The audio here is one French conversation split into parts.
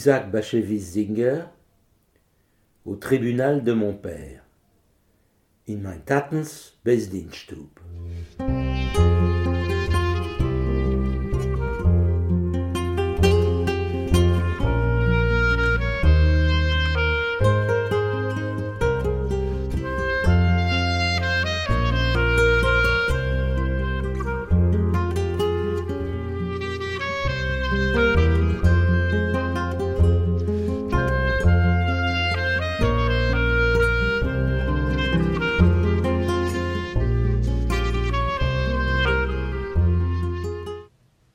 Isaac Bashevis Zinger au tribunal de mon père. In mein Tatens Besdienststube.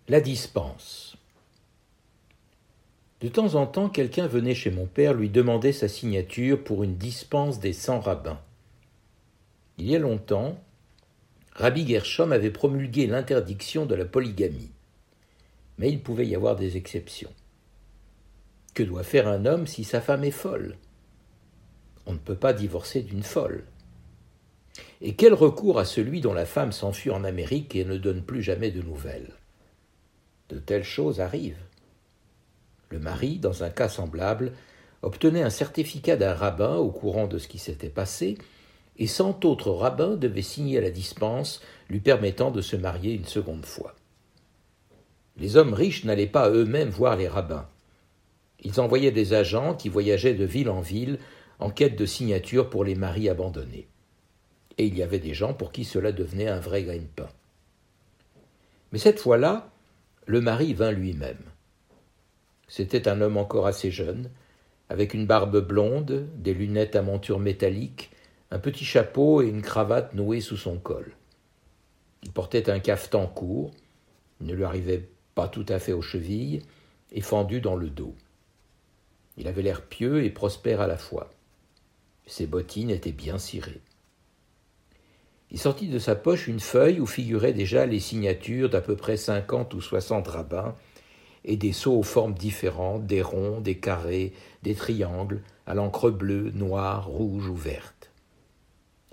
La dispense. De temps en temps, quelqu'un venait chez mon père lui demander sa signature pour une dispense des cent rabbins. Il y a longtemps, Rabbi Gershom avait promulgué l'interdiction de la polygamie. Mais il pouvait y avoir des exceptions. Que doit faire un homme si sa femme est folle? On ne peut pas divorcer d'une folle. Et quel recours à celui dont la femme s'enfuit en Amérique et ne donne plus jamais de nouvelles? De telles choses arrivent. Le mari, dans un cas semblable, obtenait un certificat d'un rabbin au courant de ce qui s'était passé, et cent autres rabbins devaient signer la dispense lui permettant de se marier une seconde fois. Les hommes riches n'allaient pas eux-mêmes voir les rabbins. Ils envoyaient des agents qui voyageaient de ville en ville en quête de signatures pour les maris abandonnés. Et il y avait des gens pour qui cela devenait un vrai gagne-pain. Mais cette fois-là, le mari vint lui-même. C'était un homme encore assez jeune, avec une barbe blonde, des lunettes à monture métallique, un petit chapeau et une cravate nouée sous son col. Il portait un cafetan court, ne lui arrivait pas tout à fait aux chevilles, et fendu dans le dos. Il avait l'air pieux et prospère à la fois. Ses bottines étaient bien cirées. Il sortit de sa poche une feuille où figuraient déjà les signatures d'à peu près cinquante ou soixante rabbins, et des sceaux aux formes différentes, des ronds, des carrés, des triangles, à l'encre bleue, noire, rouge ou verte.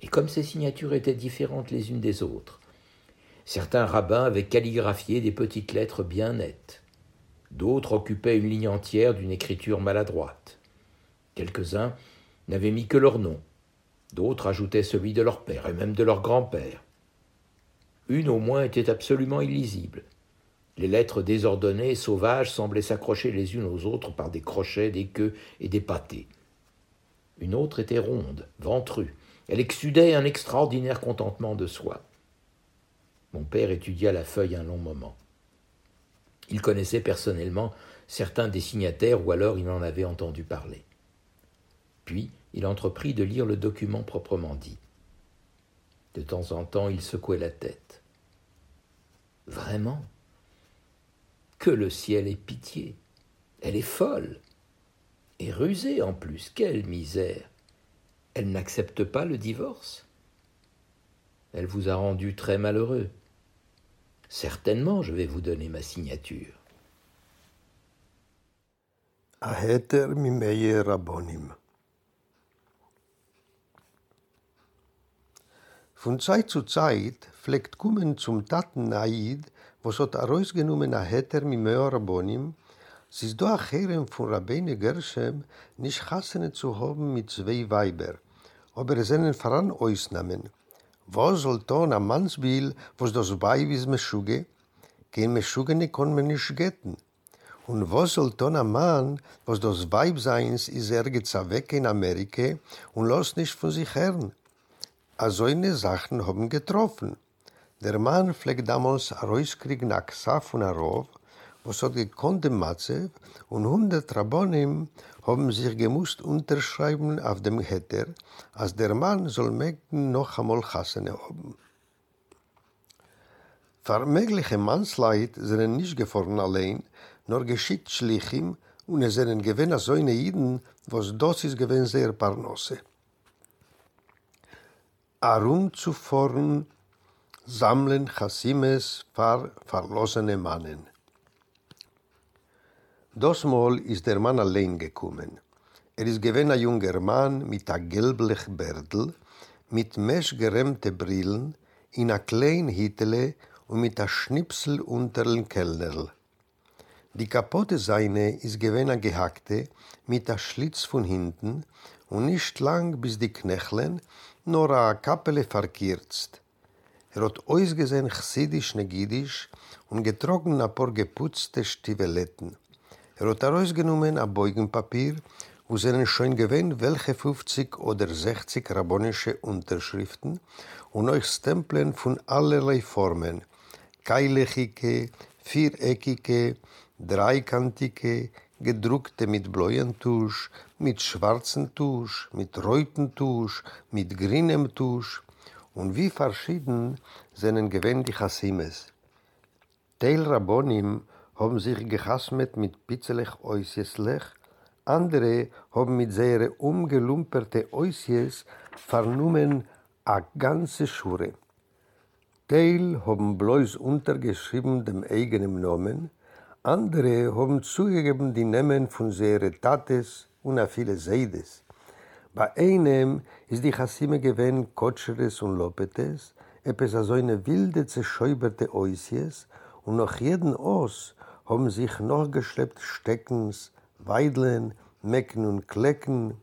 Et comme ces signatures étaient différentes les unes des autres, certains rabbins avaient calligraphié des petites lettres bien nettes, d'autres occupaient une ligne entière d'une écriture maladroite, quelques-uns n'avaient mis que leur nom, D'autres ajoutaient celui de leur père et même de leur grand-père. Une au moins était absolument illisible. Les lettres désordonnées et sauvages semblaient s'accrocher les unes aux autres par des crochets, des queues et des pâtés. Une autre était ronde, ventrue. Elle exsudait un extraordinaire contentement de soi. Mon père étudia la feuille un long moment. Il connaissait personnellement certains des signataires ou alors il en avait entendu parler. Puis il entreprit de lire le document proprement dit. De temps en temps, il secouait la tête. Vraiment? Que le ciel ait pitié Elle est folle Et rusée en plus, quelle misère Elle n'accepte pas le divorce Elle vous a rendu très malheureux. Certainement, je vais vous donner ma signature. Von Zeit zu Zeit pflegt kommen zum Taten Naid, was hat er rausgenommen a Heter mi Meor Abonim, es ist da a Cherem von Rabbeine Gershem nicht chassene zu haben mit zwei Weiber, aber es einen voran ausnahmen. Was soll ton a Mannsbil, was das Weib ist Meschuge? Kein Meschuge ne kon man nicht getten. Und was soll ton a Mann, was das Weib seins ist er gezah weg in Amerika und los nicht von sich hern? A soine Sachen haben getroffen. Der Mann pflegt damals a Reuskrieg nach Ksaf und Arov, was hat gekonnt im Matzev, und hundert Rabbonim haben sich gemusst unterschreiben auf dem Heter, als der Mann soll Mägden noch einmal Chassene haben. Vermögliche Mannsleid sind nicht gefahren allein, nur geschickt Schlichim, und es sind gewinn a soine Iden, was das ist gewinn sehr Parnosse. Arum zu vorn sammeln Chasimes far verlosene Mannen. Das Mal ist der Mann allein gekommen. Er ist gewesen ein junger Mann mit a gelblich Bärdl, mit mesch geremte Brillen, in a klein Hittele und mit a Schnipsel unter den Kellnerl. Die kapotte Seine ist gewesen a gehackte mit a Schlitz von hinten und nicht lang bis die Knächlen, nur a Kappele verkürzt. Er hat ausgesehen chsidisch negidisch und getrogen a paar geputzte Stiveletten. Er hat herausgenommen a Beugenpapier, wo seinen schon gewähnt welche 50 oder 60 rabbonische Unterschriften und euch Stempeln von allerlei Formen, keilechige, viereckige, dreikantige, gedruckte mit blauen Tusch, mit schwarzen Tusch, mit reuten Tusch, mit grünem Tusch und wie verschieden seinen gewähnt die Chassimes. Teil Rabbonim haben sich gehasmet mit pizzelig Oisjeslech, andere haben mit sehr umgelumperte Oisjes vernommen a ganze Schure. Teil haben bloß untergeschrieben dem eigenen Namen, andere haben zugegeben die Namen von seire Tates und a viele Seides. Bei einem ist die Chassime gewähnt Kotscheres und Lopetes, etwas so eine wilde, zerschäuberte Oisies, und nach jedem Os haben sich noch geschleppt Steckens, Weidlen, Mecken und Klecken.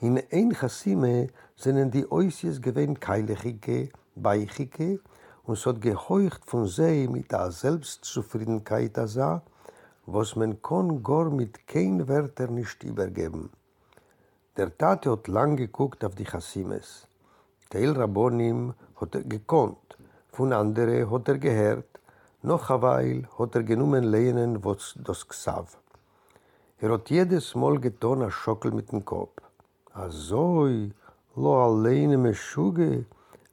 In ein Chassime sind die Oisies gewähnt keilechige, beichige, und es hat geheucht von sie mit der Selbstzufriedenkeit asa, was man kann gar mit kein Wörter nicht übergeben. Der Tate hat lang geguckt auf die Chassimes. Teil Rabbonim hat er gekonnt, von andere hat er gehört, noch a Weil hat er genommen lehnen, was das Gsav. Er hat jedes Mal getan a Schockel mit dem Kopf. Azoi, lo alleine me Schuge,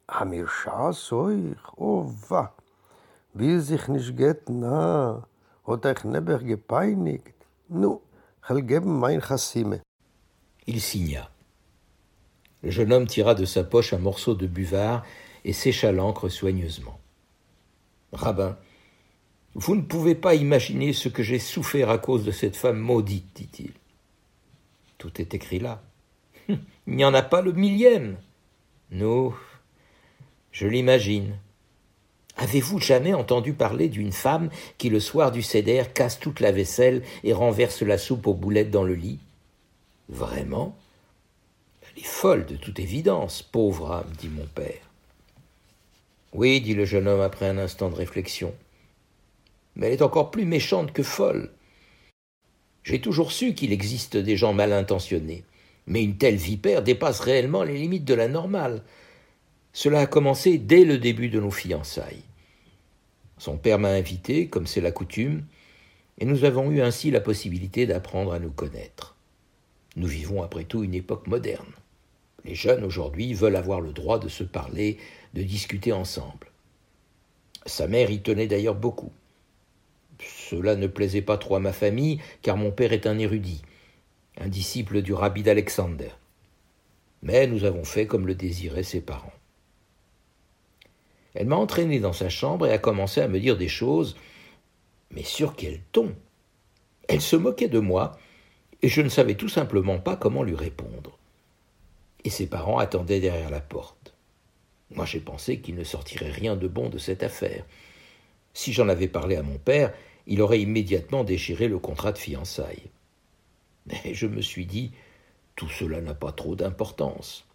a mir schaß euch, oh wa, will sich nicht geht na, Il signa. Le jeune homme tira de sa poche un morceau de buvard et sécha l'encre soigneusement. Rabbin, vous ne pouvez pas imaginer ce que j'ai souffert à cause de cette femme maudite, dit-il. Tout est écrit là. Il n'y en a pas le millième. Non, je l'imagine. Avez-vous jamais entendu parler d'une femme qui, le soir du céder, casse toute la vaisselle et renverse la soupe aux boulettes dans le lit? Vraiment? Elle est folle de toute évidence, pauvre âme, dit mon père. Oui, dit le jeune homme après un instant de réflexion. Mais elle est encore plus méchante que folle. J'ai toujours su qu'il existe des gens mal intentionnés, mais une telle vipère dépasse réellement les limites de la normale. Cela a commencé dès le début de nos fiançailles. Son père m'a invité, comme c'est la coutume, et nous avons eu ainsi la possibilité d'apprendre à nous connaître. Nous vivons après tout une époque moderne. Les jeunes aujourd'hui veulent avoir le droit de se parler, de discuter ensemble. Sa mère y tenait d'ailleurs beaucoup. Cela ne plaisait pas trop à ma famille, car mon père est un érudit, un disciple du rabbi d'Alexander. Mais nous avons fait comme le désiraient ses parents. Elle m'a entraîné dans sa chambre et a commencé à me dire des choses, mais sur quel ton? Elle se moquait de moi, et je ne savais tout simplement pas comment lui répondre. Et ses parents attendaient derrière la porte. Moi j'ai pensé qu'il ne sortirait rien de bon de cette affaire. Si j'en avais parlé à mon père, il aurait immédiatement déchiré le contrat de fiançailles. Mais je me suis dit, tout cela n'a pas trop d'importance.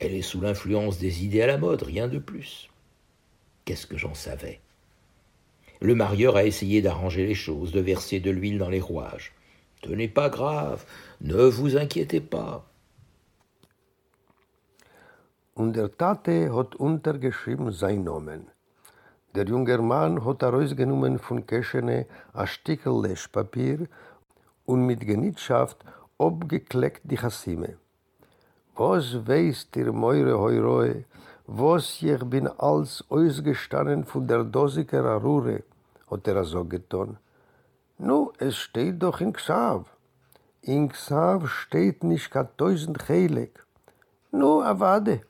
Elle est sous l'influence des idées à la mode, rien de plus. Qu'est-ce que j'en savais? Le marieur a essayé d'arranger les choses, de verser de l'huile dans les rouages. Ce n'est pas grave, ne vous inquiétez pas. Und der Tate hat untergeschrieben sein Namen. Der junge Mann hat herausgenommen von Keschene ein Stickel Leschpapier und mit Genitschaft abgekleckt die Chassime. Was weiß dir, Meure Heuroe, was ich bin als ausgestanden von der Dosiker Arure, hat er so getan. Nu, es steht doch in Xav. In Xav steht nicht gar tausend Heilig. Nu, avade.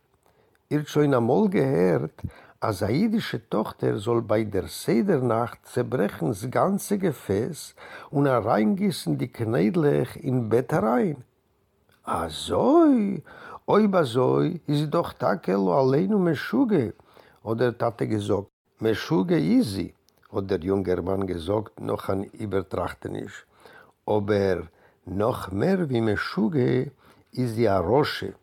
Ihr schon einmal gehört, als eine jüdische Tochter soll bei der Sedernacht zerbrechen das ganze Gefäß und reingießen die Knädlech in Bett herein. So, oi, basoi, ist doch Takelo allein um Meschuge, oder Tate gesagt, Meschuge easy. hat der junge Mann gesagt, noch an Übertrachten ist. Aber noch mehr wie me Schuge ist die Arosche.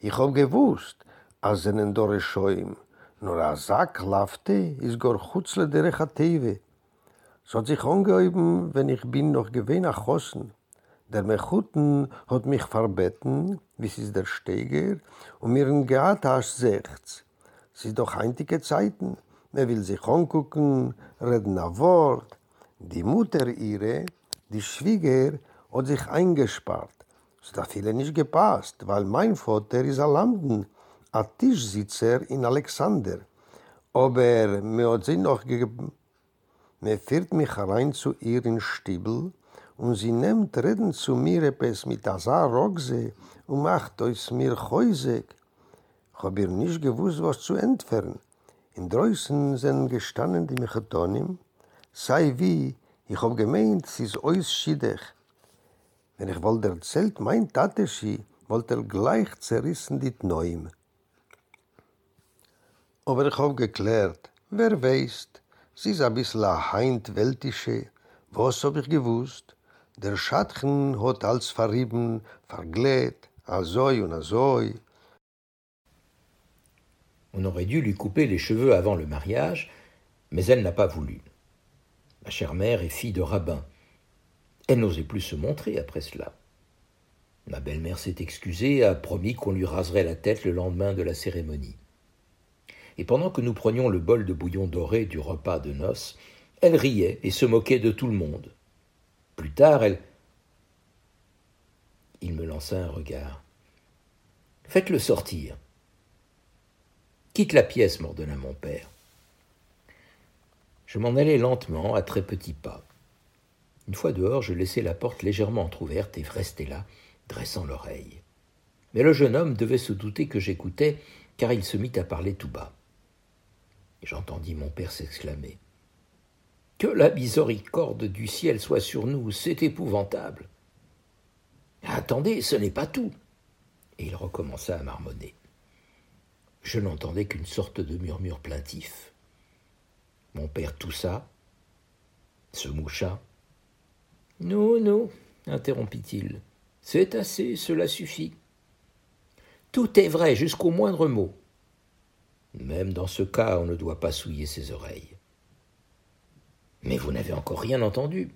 Ich hab gewusst, als einen Dore Schäum, nur a Sack lafte, ist gar Chutzle der Rechatewe. So hat sich angeheben, wenn ich bin noch gewinn achossen. Der Mechuten hat mich verbeten, wie ist der Steger, und mir ein Geatasch sechts. Es ist doch einige Zeiten. Man will sich angucken, reden ein Wort. Die Mutter ihre, die Schwieger, hat sich eingespart. Es hat viele nicht gepasst, weil mein Vater ist ein Landen, ein Tischsitzer in Alexander. Aber mir hat sie noch gegeben, mir führt mich rein zu ihr in Stiebel und sie nimmt Reden zu mir etwas mit Azar Rogse und macht aus mir Häusig. Ich habe ihr nicht gewusst, was zu entfernen. In Dreußen sind gestanden die Mechatonim, sei wie, ich habe gemeint, sie ist euch schiedech. Wenn ich wollte erzählt, mein Tate sie, wollte er gleich zerrissen die Tnoim. Aber ich habe geklärt, wer weiß, sie ist ein bisschen ein Heint Weltische, was habe ich gewusst? On aurait dû lui couper les cheveux avant le mariage, mais elle n'a pas voulu. Ma chère mère est fille de rabbin. Elle n'osait plus se montrer après cela. Ma belle-mère s'est excusée, a promis qu'on lui raserait la tête le lendemain de la cérémonie. Et pendant que nous prenions le bol de bouillon doré du repas de noces, elle riait et se moquait de tout le monde. Plus tard, elle. Il me lança un regard. Faites-le sortir. Quitte la pièce, m'ordonna mon père. Je m'en allai lentement, à très petits pas. Une fois dehors, je laissai la porte légèrement entr'ouverte et restai là, dressant l'oreille. Mais le jeune homme devait se douter que j'écoutais, car il se mit à parler tout bas. J'entendis mon père s'exclamer. Que la miséricorde du ciel soit sur nous, c'est épouvantable. Attendez, ce n'est pas tout. Et il recommença à marmonner je n'entendais qu'une sorte de murmure plaintif. Mon père toussa, se moucha. Non, non, interrompit-il. C'est assez, cela suffit. Tout est vrai jusqu'au moindre mot. Même dans ce cas, on ne doit pas souiller ses oreilles. Mais vous n'avez encore rien entendu.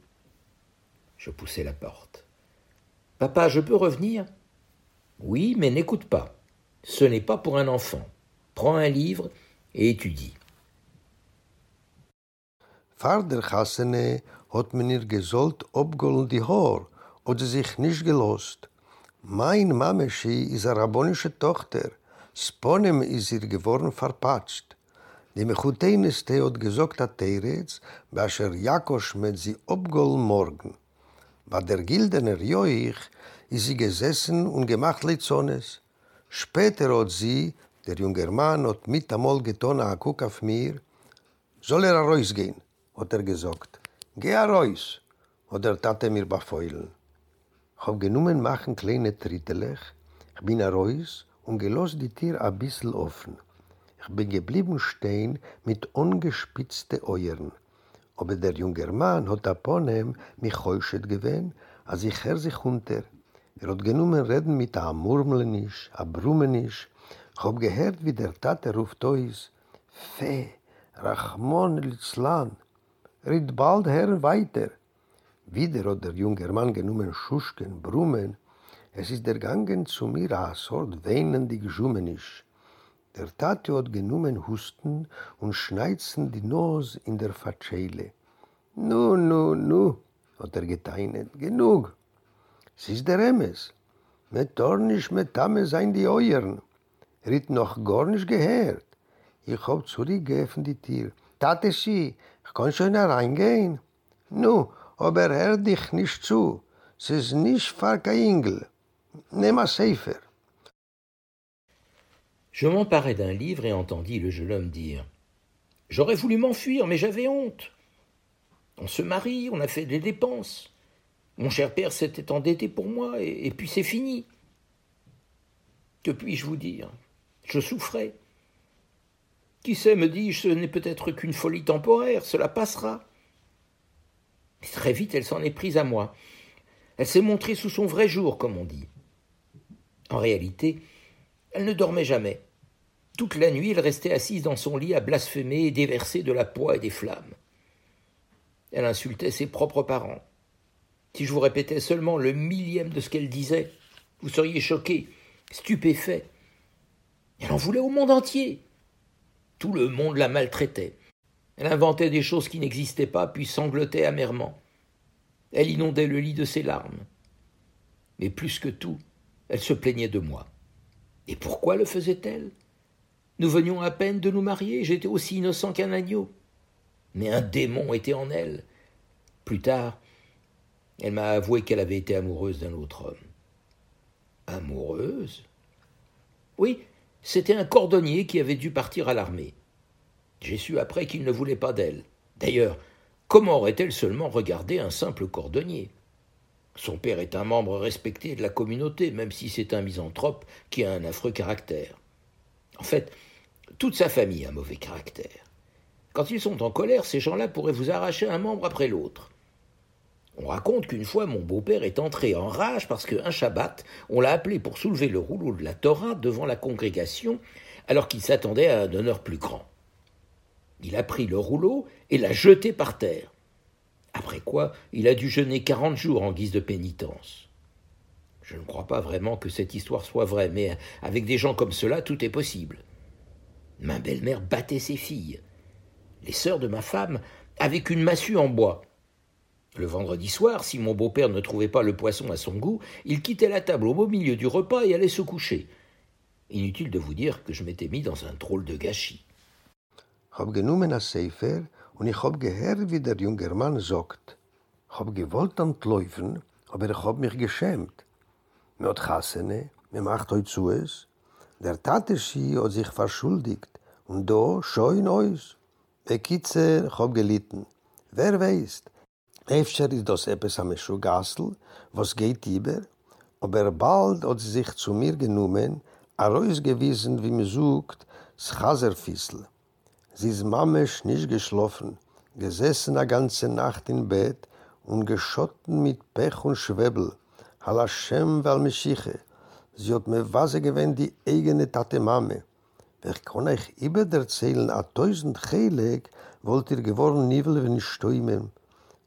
Je poussai la porte. Papa, je peux revenir? Oui, mais n'écoute pas. Ce n'est pas pour un enfant. Prends un livre et étudie. Vater Chassene hat mir gesollt obgoln die Haar oder sich nicht gelost. Mein Mameschi ist eine rabbonische Tochter. Sponem ist ihr geworden verpatscht. Die Mechuteineste hat gesagt hat Teretz, basher Jakosch mit sie obgoln morgen. Bei der Gildener Joich ist sie gesessen und gemacht Lizones. Später hat sie Der junge Mann hat mit einmal getan, er guckt auf mir. Soll er rausgehen, hat er gesagt. Geh raus, hat er Tate mir befeuillen. Ich hab genommen machen kleine Trittelech. Ich bin raus und gelost die Tür ein bisschen offen. Ich bin geblieben stehen mit ungespitzte Euren. Aber der junge Mann hat aponem mich heuschet gewehen, als ich her sich unter. Er hat genommen reden mit einem Murmelnisch, einem Brummenisch, Ich hab gehört, wie der Tate ruft euch, Fe, Rachmon Litzlan, ritt bald her weiter. Wieder hat der junge Mann genommen Schuschken, Brummen, es ist der Gangen zu mir a sort weinendig Schumenisch. Der Tate hat genommen Husten und schneizen die Nose in der Fatschele. Nu, nu, nu, hat er geteinet, genug. Es ist der Emes. Mit Tornisch, mit Tame sein die Euren. Er hat noch gar nicht gehört. Ich hab zurückgegeben die Tür. Tate sie, ich kann schon hereingehen. Nu, aber hör dich nicht zu. Es ist nicht für kein Engel. Nimm ein Seifer. Je m'emparai d'un livre et entendis le jeune homme dire J'aurais voulu m'enfuir, mais j'avais honte. On se marie, on a fait des dépenses. Mon cher père s'était endetté pour moi, et, et puis c'est fini. Que puis-je vous dire? Je souffrais. Qui sait, me dis-je, ce n'est peut-être qu'une folie temporaire, cela passera. Mais très vite, elle s'en est prise à moi. Elle s'est montrée sous son vrai jour, comme on dit. En réalité, elle ne dormait jamais. Toute la nuit, elle restait assise dans son lit à blasphémer et déverser de la poix et des flammes. Elle insultait ses propres parents. Si je vous répétais seulement le millième de ce qu'elle disait, vous seriez choqué, stupéfait. Elle en voulait au monde entier. Tout le monde la maltraitait. Elle inventait des choses qui n'existaient pas, puis sanglotait amèrement. Elle inondait le lit de ses larmes. Mais plus que tout, elle se plaignait de moi. Et pourquoi le faisait-elle? Nous venions à peine de nous marier, j'étais aussi innocent qu'un agneau. Mais un démon était en elle. Plus tard, elle m'a avoué qu'elle avait été amoureuse d'un autre homme. Amoureuse? Oui, c'était un cordonnier qui avait dû partir à l'armée. J'ai su après qu'il ne voulait pas d'elle. D'ailleurs, comment aurait-elle seulement regardé un simple cordonnier? Son père est un membre respecté de la communauté, même si c'est un misanthrope qui a un affreux caractère. En fait, toute sa famille a un mauvais caractère. Quand ils sont en colère, ces gens-là pourraient vous arracher un membre après l'autre. On raconte qu'une fois mon beau-père est entré en rage parce qu'un Shabbat, on l'a appelé pour soulever le rouleau de la Torah devant la congrégation, alors qu'il s'attendait à un honneur plus grand. Il a pris le rouleau et l'a jeté par terre. Après quoi, il a dû jeûner quarante jours en guise de pénitence. Je ne crois pas vraiment que cette histoire soit vraie, mais avec des gens comme cela, tout est possible. Ma belle-mère battait ses filles. Les sœurs de ma femme avaient qu'une massue en bois. Le vendredi soir, si mon beau-père ne trouvait pas le poisson à son goût, il quittait la table au beau milieu du repas et allait se coucher. Inutile de vous dire que je m'étais mis dans un drôle de gâchis. Und ich hab gehört, wie der junge Mann sagt. Hab gewollt entläufen, aber ich hab mich geschämt. Mir hat Chassene, mir macht heute zu es. Der Taterschi hat sich verschuldigt und da scheuen eus. Bekitzer, ich hab gelitten. Wer weiß, Efter ist das etwas am Schugassel, was geht über, aber bald hat sie sich zu mir genommen, herausgewiesen, wie man sucht, das. Sie ist mamisch nicht geschlafen, gesessen eine ganze Nacht im Bett und geschotten mit Pech und Schwebel. Hal Hashem val Meshiche. Sie hat mir Wasser gewinnt, die eigene Tate Mame. Wer kann euch über erzählen, a tausend Heilig, wollt ihr geworden Nivel, wenn ich stäumen.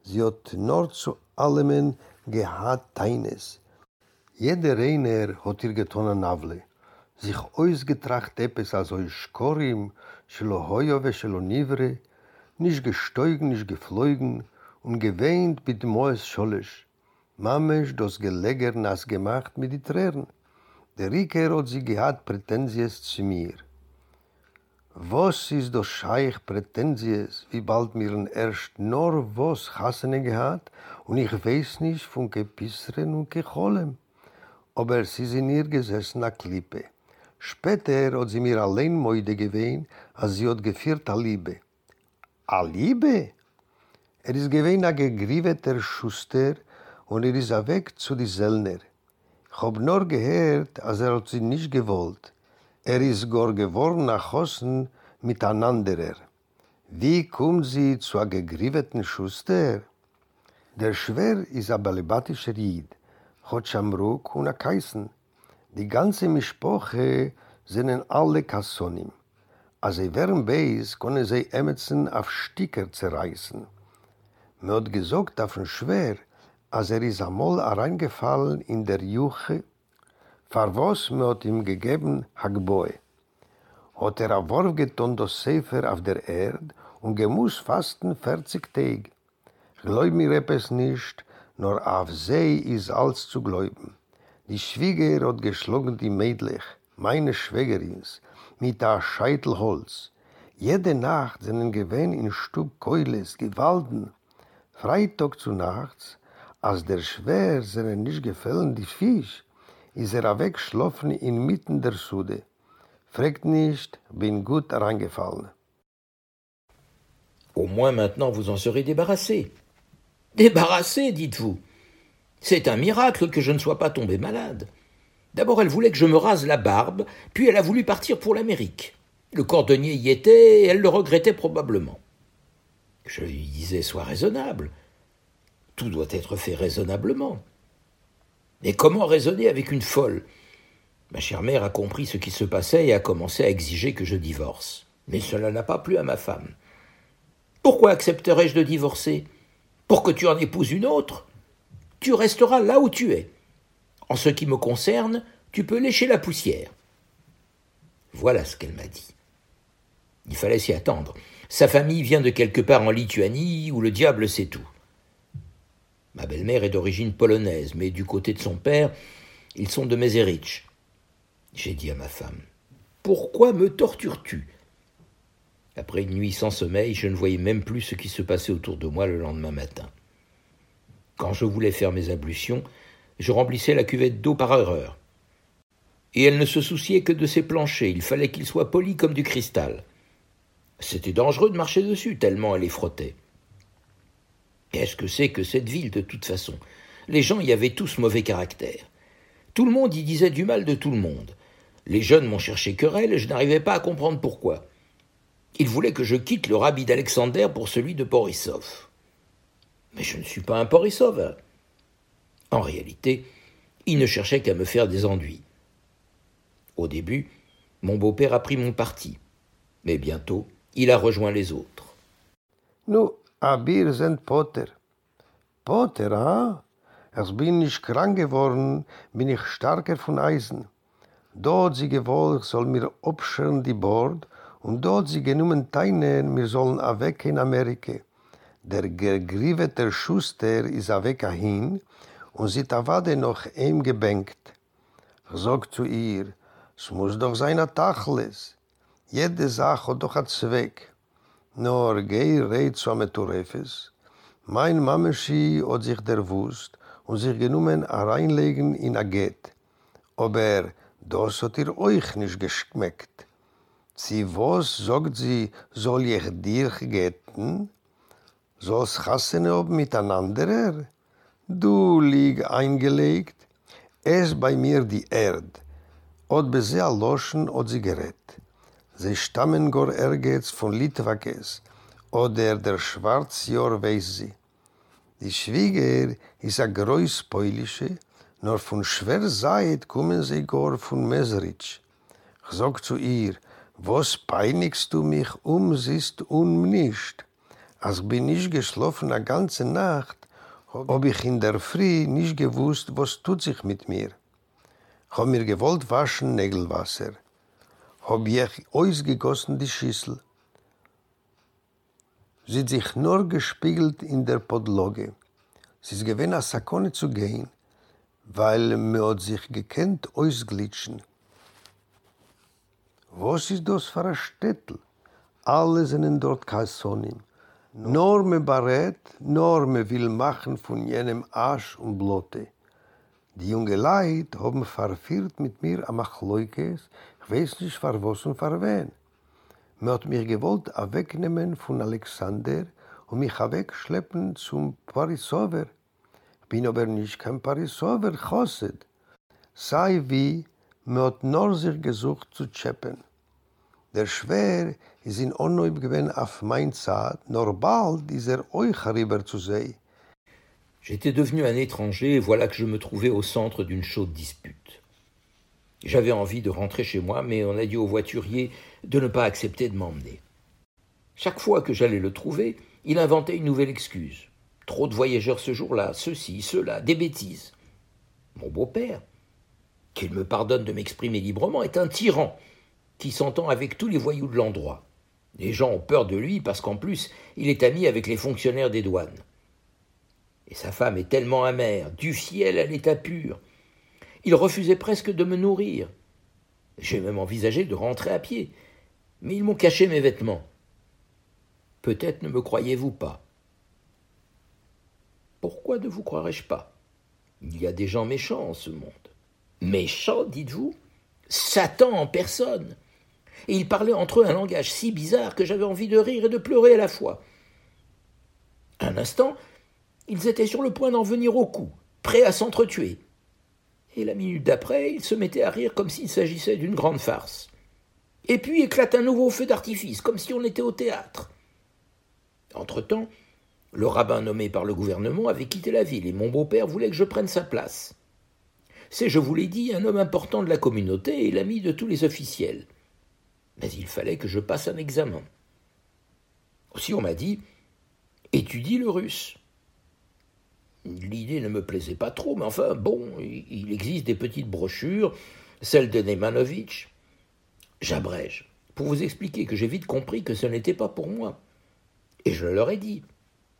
Sie hat nur zu allem gehad Teines. Jeder Reiner hat ihr getan an Navle. Sich ausgetracht etwas als euch Skorim, schelo nivre, nicht gesteugen, nicht geflogen und gewähnt mit dem Moes Scholisch. Mamesch das Geleger nass gemacht mit die Tränen. Der Riker hat sie gehad Prätensies zu mir. Was ist das Scheich Prätensies, wie bald mir ein erst nur was Hassene gehad, und ich weiß nicht von Gepissren und Gecholem. Aber sie sind ihr gesessen a Klippe. Später hat sie mir allein Mäude gewehen, als sie hat geführt a Liebe. A Liebe? Er ist gewehen a gegriveter Schuster, und er ist a weg zu die Sellner. Ich hab nur gehört, als er hat sie nicht gewollt. Er ist gar geworden nach Hossen miteinanderer. Wie kommt sie zu a gegriveten Schuster? Der Schwer ist a balibatischer Jid, hat Schamruk und a Kaisen. Die ganze Mischpoche sind alle Kassonim. Als sie wären Beis, können sie Emetsen auf Sticker zerreißen. Man hat gesagt den Schwer, als er ist einmal reingefallen in der Juche, vor was man hat ihm gegeben, Hagboi. Hat er ein Wurf getan, das Sefer auf der Erde, und gemuss fasten 40 Tage. Gläub mir etwas nicht, nur auf See ist alles zu gläuben. Die Schwieger hat geschlagen die Mädlich, meine Schwägerins, mit der Scheitelholz. Jede Nacht sind gewähn in Stub Keules, Gewalten. Freitag zu nachts, als der Schwer sind nicht gefällen die Fisch, ist er weggeschlafen inmitten der Sude. Fragt nicht, bin gut reingefallen. Au moins maintenant vous en serez débarrassé. Débarrassé, dites-vous. C'est un miracle que je ne sois pas tombé malade. D'abord elle voulait que je me rase la barbe, puis elle a voulu partir pour l'Amérique. Le cordonnier y était et elle le regrettait probablement. Je lui disais Sois raisonnable. Tout doit être fait raisonnablement. Mais comment raisonner avec une folle? Ma chère mère a compris ce qui se passait et a commencé à exiger que je divorce. Mais cela n'a pas plu à ma femme. Pourquoi accepterais-je de divorcer? Pour que tu en épouses une autre? Tu resteras là où tu es. En ce qui me concerne, tu peux lécher la poussière. Voilà ce qu'elle m'a dit. Il fallait s'y attendre. Sa famille vient de quelque part en Lituanie où le diable sait tout. Ma belle-mère est d'origine polonaise, mais du côté de son père, ils sont de Mézérich. J'ai dit à ma femme Pourquoi me tortures-tu? Après une nuit sans sommeil, je ne voyais même plus ce qui se passait autour de moi le lendemain matin. Quand je voulais faire mes ablutions, je remplissais la cuvette d'eau par erreur. Et elle ne se souciait que de ses planchers, il fallait qu'ils soient polis comme du cristal. C'était dangereux de marcher dessus, tellement elle les frottait. Qu'est-ce que c'est que cette ville, de toute façon? Les gens y avaient tous mauvais caractère. Tout le monde y disait du mal de tout le monde. Les jeunes m'ont cherché querelle et je n'arrivais pas à comprendre pourquoi. Ils voulaient que je quitte le rabbi d'Alexander pour celui de Borisov. Mais je ne suis pas un Borisov. En réalité, ils ne cherchaient qu'à me faire des ennuis. Au début, mon beau-père a pris mon parti, mais bientôt, il a rejoint les autres. Nous, Abir sind Potter. Potter? Als bin ich krank geworden, bin ich starker von Eisen. Dort sie gewollt, soll mir abscheren die Bord, und dort sie genommen teinen, mir sollen weg in Amerika. Der gegrivete Schuster ist weg hin, und sie tawade noch ihm gebänkt. Ich sag zu ihr, es muss doch sein a Tachles. Jede Sache hat doch a Zweck. Nur geh red zu am Turefes. Mein Mameschi hat sich der Wust und sich genommen a reinlegen in a Get. Aber das hat ihr euch nicht geschmeckt. Sie was, sagt sie, soll ich dir getten? Soll's hassen ob miteinander? Du lieg eingelegt, es bei mir die Erd. Od besea loschen od sie gerät. Sie stammen gor ergets von Litwakes, oder der Schwarzjor weiß sie. Die Schwieger is a groß Poilische, nur von schwer Seid kommen sie gor von Meseritsch. Ich sag zu ihr, was peinigst du mich um, siehst um nicht? Als bin ich geschlafen a ganze Nacht, ob ich in der Früh nicht gewusst, was tut sich mit mir. Hab mir gewollt waschen Nägelwasser. Hab ich ausgegossen die Schüssel. Sie sich nur gespiegelt in der Podloge. Sie ist gewinn, als Sakone zu gehen, weil mir hat sich gekannt ausglitschen. Was ist das für ein Städtel? Alle sind dort Kassonim. Nur me barret, nur me will machen von jenem Asch und Blote. Die junge Leid haben verführt mit mir am Achleukes, ich weiß nicht, für was und für wen. Hat mich gewollt wegnehmen von Alexander und mich wegschleppen zum Parisover. Ich bin aber nicht kein Parisover, Chosset. Sei wie, man hat nur sich gesucht zu tscheppen. J'étais devenu un étranger et voilà que je me trouvais au centre d'une chaude dispute. J'avais envie de rentrer chez moi, mais on a dit au voiturier de ne pas accepter de m'emmener. Chaque fois que j'allais le trouver, il inventait une nouvelle excuse. Trop de voyageurs ce jour-là, ceci, cela, des bêtises. Mon beau-père, qu'il me pardonne de m'exprimer librement, est un tyran qui s'entend avec tous les voyous de l'endroit. Les gens ont peur de lui parce qu'en plus, il est ami avec les fonctionnaires des douanes. Et sa femme est tellement amère, du fiel à l'état pur. Il refusait presque de me nourrir. J'ai même envisagé de rentrer à pied, mais ils m'ont caché mes vêtements. Peut-être ne me croyez-vous pas. Pourquoi ne vous croirais-je pas? Il y a des gens méchants en ce monde. Méchants, dites-vous? Satan en personne. Et ils parlaient entre eux un langage si bizarre que j'avais envie de rire et de pleurer à la fois. Un instant, ils étaient sur le point d'en venir au coup, prêts à s'entretuer. Et la minute d'après, ils se mettaient à rire comme s'il s'agissait d'une grande farce. Et puis éclate un nouveau feu d'artifice, comme si on était au théâtre. Entre-temps, le rabbin nommé par le gouvernement avait quitté la ville et mon beau-père voulait que je prenne sa place. C'est, je vous l'ai dit, un homme important de la communauté et l'ami de tous les officiels. Mais il fallait que je passe un examen. Aussi on m'a dit Étudie le russe. L'idée ne me plaisait pas trop, mais enfin, bon, il existe des petites brochures, celle de Neymanovitch. J'abrège, pour vous expliquer que j'ai vite compris que ce n'était pas pour moi. Et je leur ai dit.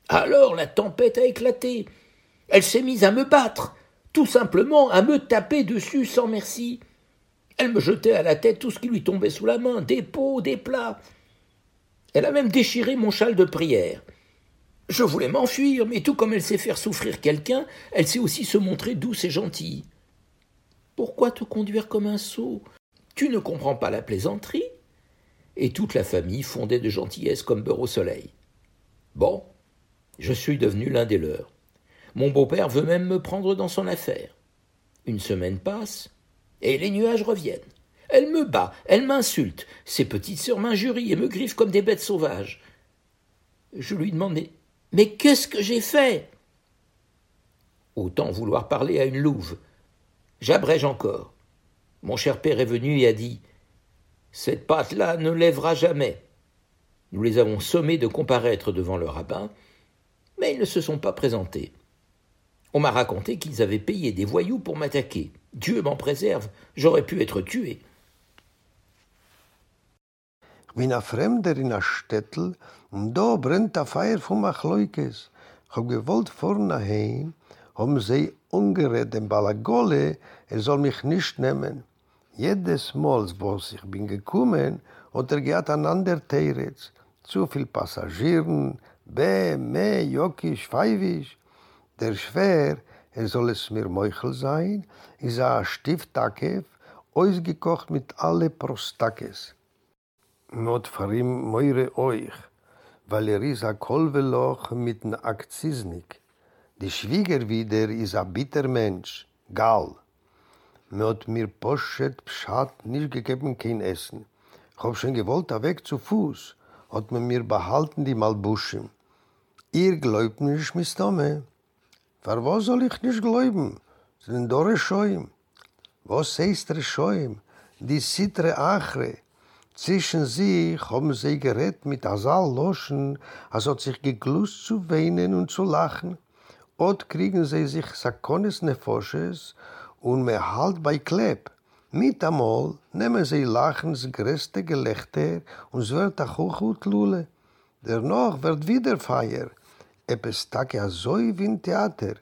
Alors la tempête a éclaté. Elle s'est mise à me battre, tout simplement à me taper dessus sans merci. Elle me jetait à la tête tout ce qui lui tombait sous la main, des pots, des plats. Elle a même déchiré mon châle de prière. Je voulais m'enfuir, mais tout comme elle sait faire souffrir quelqu'un, elle sait aussi se montrer douce et gentille. Pourquoi te conduire comme un sot? Tu ne comprends pas la plaisanterie? Et toute la famille fondait de gentillesse comme beurre au soleil. Bon, je suis devenu l'un des leurs. Mon beau-père veut même me prendre dans son affaire. Une semaine passe, et les nuages reviennent. Elle me bat, elle m'insulte, ses petites sœurs m'injurient et me griffent comme des bêtes sauvages. Je lui demande mais qu'est-ce que j'ai fait? Autant vouloir parler à une louve. J'abrège encore. Mon cher père est venu et a dit Cette patte-là ne lèvera jamais. Nous les avons sommés de comparaître devant le rabbin, mais ils ne se sont pas présentés. On m'a raconté qu'ils avaient payé des voyous pour m'attaquer. Dieu m'en préserve, j'aurais pu être tué. Und da brennt der Feier vom Achleukes. Hab gewollt vorne heim, haben sie ungerät dem Balagole, er soll mich nicht nehmen. Jedes Mal, wo ich bin gekommen, hat er gehabt an ander Teretz. Zu viel Passagieren, be, me, jokisch, feivisch. Der Schwer, er soll es mir Meuchel sein, ist ein Stiftakev, ausgekocht mit alle Prostakes. Not farim moire euch. weil er is a Kolveloch mit n Akzisnik. Die Schwiegerwider is a bitter Mensch, Gal. Hat mir Poschet Pschat nicht gegeben kein Essen. Ich hab schon gewollt, a weg zu Fuß, hat man mir behalten die Malbuschen. Ihr glaubt nicht, mis Für was soll ich nicht glauben? Sind doch Schäum. Was heißt Schäum? Die Sittre Achre. Zwischen sich haben sie gerät mit Asal loschen, als hat sich geglust zu weinen und zu lachen. Ot kriegen sie sich Sakonis Nefosches und mehr Halt bei Kleb. Mit amol nehmen sie lachens größte Gelächter und es wird hoch und lule. Dennoch wird wieder Feier. Eppes tak ja so wie ein Theater.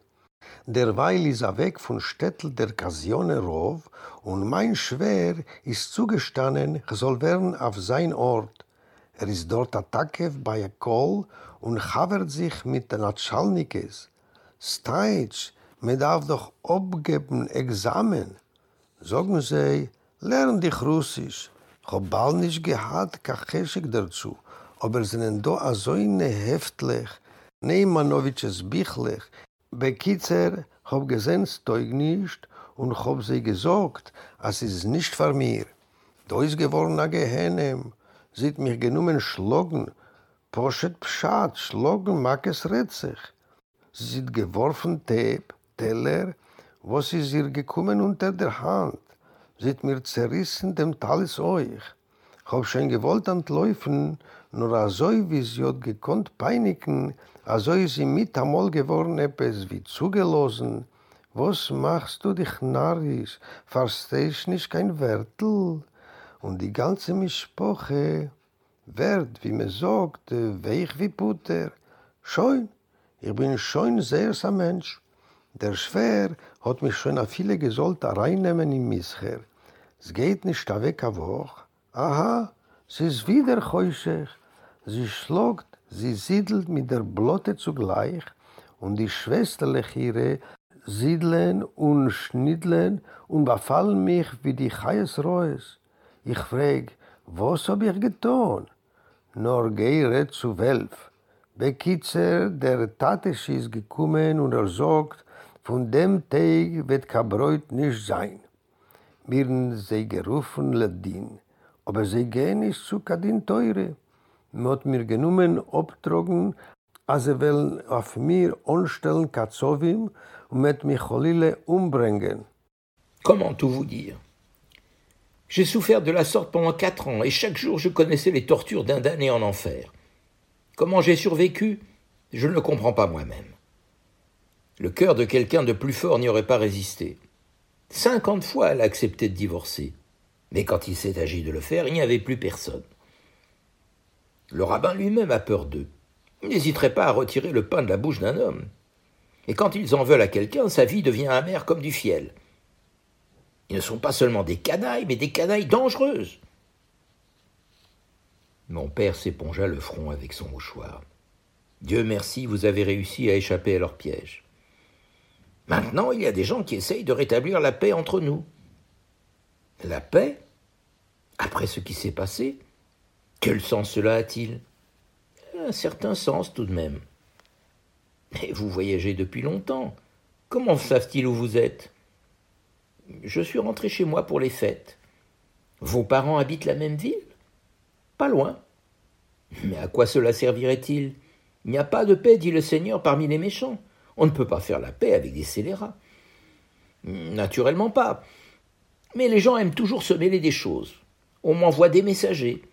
Derweil is er weg von Städtel der Kasione Rov und mein Schwer ist zugestanden, soll werden auf sein Ort. Er ist dort Atakev bei a Kol und chavert sich mit den Atschalnikes. Steitsch, mir darf doch abgeben Examen. Sagen sie, lern dich Russisch. Ich hab bald nicht gehad, kacheshik dazu. Aber sind do a so eine Heftlich, Neymanovitsches Bichlich, Bekitzer hob gesehen stoig nicht und hob sie gesagt, as is nicht vor mir. Da is geworden a gehenem, sieht mich genommen schlagen, poschet pschat, schlagen mag es retzig. Sie sind geworfen Teeb, Teller, was is ihr gekommen unter der Hand. Sieht mir zerrissen dem Talis euch. Hob schon gewollt antläufen, nur so wie sie hat gekonnt peinigen, Also ist sie mit einmal geworden, etwas wie zugelosen. Was machst du dich narrisch? Verstehst nicht kein Wörtel? Und die ganze Mischproche wird, wie man sagt, weich wie Butter. Schön, ich bin schon sehr ein Mensch. Der Schwer hat mich schon a viele gesollt reinnehmen in Mischer. Es geht nicht weg a Woche. Aha, es ist wieder heuschig. Sie schlagt Sie siedelt mit der Blotte zugleich und die Schwesterlechire siedeln und schnitteln und befallen mich wie die Chayes Reus. Ich frag, was hab ich getan? Nur geh red zu Welf. Bekitzer, der Tatesch ist gekommen und er sagt, von dem Tag wird kein Bräut nicht sein. Mirn sie gerufen Ledin. aber sie gehen nicht zu Kadin Teure. Auf mir. Comment tout vous dire? J'ai souffert de la sorte pendant quatre ans, et chaque jour je connaissais les tortures d'un damné en enfer. Comment j'ai survécu? Je ne le comprends pas moi-même. Le cœur de quelqu'un de plus fort n'y aurait pas résisté. Cinquante fois elle a accepté de divorcer. Mais quand il s'est agi de le faire, il n'y avait plus personne. Le rabbin lui-même a peur d'eux. Il n'hésiterait pas à retirer le pain de la bouche d'un homme. Et quand ils en veulent à quelqu'un, sa vie devient amère comme du fiel. Ils ne sont pas seulement des canailles, mais des canailles dangereuses. Mon père s'épongea le front avec son mouchoir. Dieu merci, vous avez réussi à échapper à leur piège. Maintenant, il y a des gens qui essayent de rétablir la paix entre nous. La paix Après ce qui s'est passé Quel sens cela a-t-il? Un certain sens tout de même. Mais vous voyagez depuis longtemps. Comment savent-ils où vous êtes? Je suis rentré chez moi pour les fêtes. Vos parents habitent la même ville? Pas loin. Mais à quoi cela servirait-il? Il n'y a pas de paix, dit le Seigneur, parmi les méchants. On ne peut pas faire la paix avec des scélérats. Naturellement pas. Mais les gens aiment toujours se mêler des choses. On m'envoie des messagers.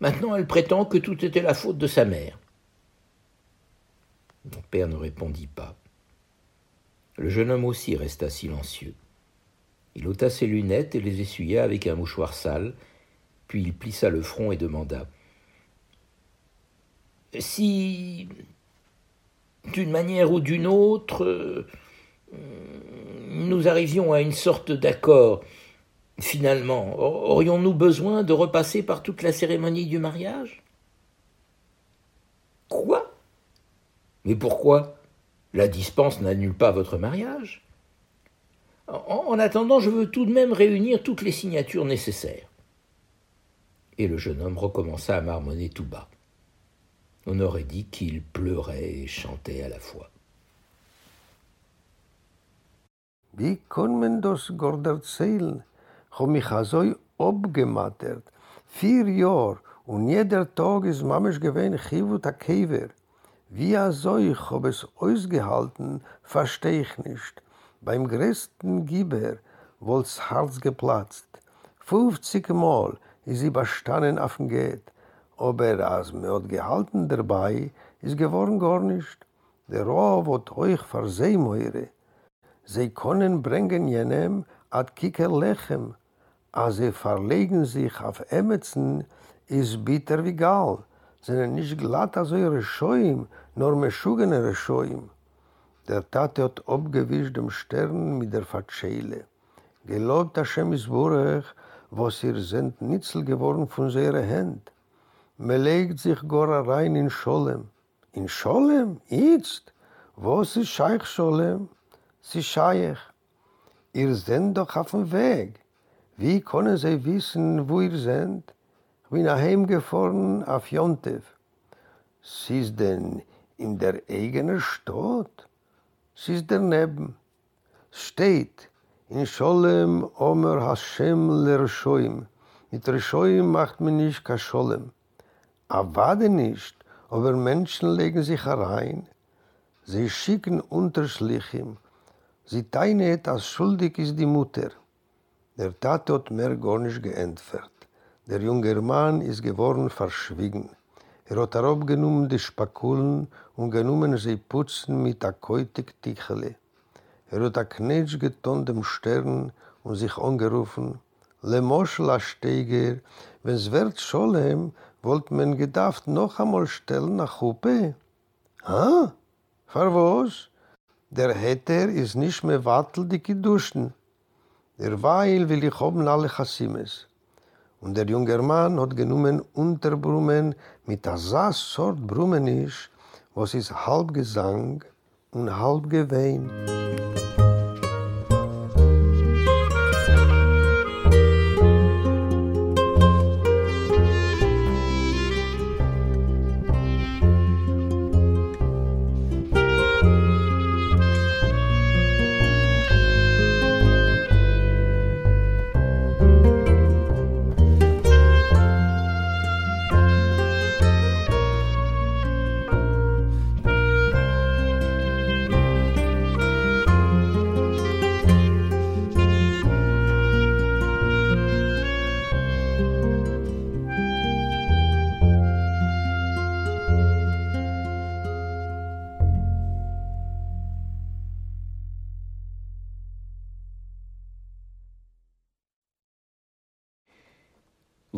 Maintenant, elle prétend que tout était la faute de sa mère. Mon père ne répondit pas. Le jeune homme aussi resta silencieux. Il ôta ses lunettes et les essuya avec un mouchoir sale, puis il plissa le front et demanda Si, d'une manière ou d'une autre, euh, nous arrivions à une sorte d'accord, finalement, aurions-nous besoin de repasser par toute la cérémonie du mariage? Quoi? Mais pourquoi? La dispense n'annule pas votre mariage? En, attendant, je veux tout de même réunir toutes les signatures nécessaires. Et le jeune homme recommença à marmonner tout bas. On aurait dit qu'il pleurait et chantait à la fois. Hab mich so abgemattert. Vier Jahre und jeder Tag ist mamisch gewesen Chivut Kever. Wie ich hab es ausgehalten, versteh ich nicht. Beim größten Gieber wollt's Herz geplatzt. 50 Mal ist sie bestanden auf dem Geht. Aber mir hat gehalten dabei, ist geworden gar nicht. Der Rohr wird euch versehen, eure. Sie können bringen jenem ad kicker lechem. Als sie verlegen sich auf Emetzen, ist bitter wie Gall. Sind nicht glatt als eure Schäum, nur meschugene Schäum. Der Tate hat abgewischt dem Stern mit der Fatschele. Gelobt Hashem ist Burech, was ihr sind Nitzel geworden von seiner Hand. Me legt sich gar rein in Scholem. In Scholem? Jetzt? Was ist Scheich Scholem? Sie Scheich. Ihr seid doch auf dem Weg. Wie können Sie wissen, wo ihr seid? Ich bin nach Hause gefahren auf Jontef. Sie ist denn in der eigenen Stadt? Sie ist daneben. Steht, in Scholem Omer Hashem Lershoim. Mit Reshoim macht man nicht kein Scholem. Awade nicht, aber Menschen legen sich herein. Sie schicken Unterschlichim. Sie teinet, als schuldig ist die Mutter. Der Tat hat mehr gar nicht geentfert. Der junge Mann ist geworden verschwiegen. Er hat darauf genommen die Spakulen und genommen sie putzen mit der Keutig Tichele. Er hat ein Knetsch getan dem Stern und sich angerufen, Le Moschel a Steiger, wenn's wird Scholem, wollt man gedacht noch einmal stellen nach Huppe? Ha? Für was? Der Heter ist nicht mehr wattel die Geduschen. Derweil will ich oben alle Chassimes. Und der junge Mann hat genommen Unterbrummen mit der Sass-Sort Brummenisch, was ist halb Gesang und halb Gewehen.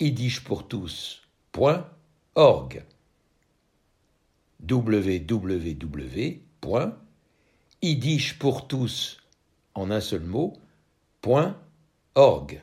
www.idishpourtous.org www.idishpourtous en un seul mot, .org.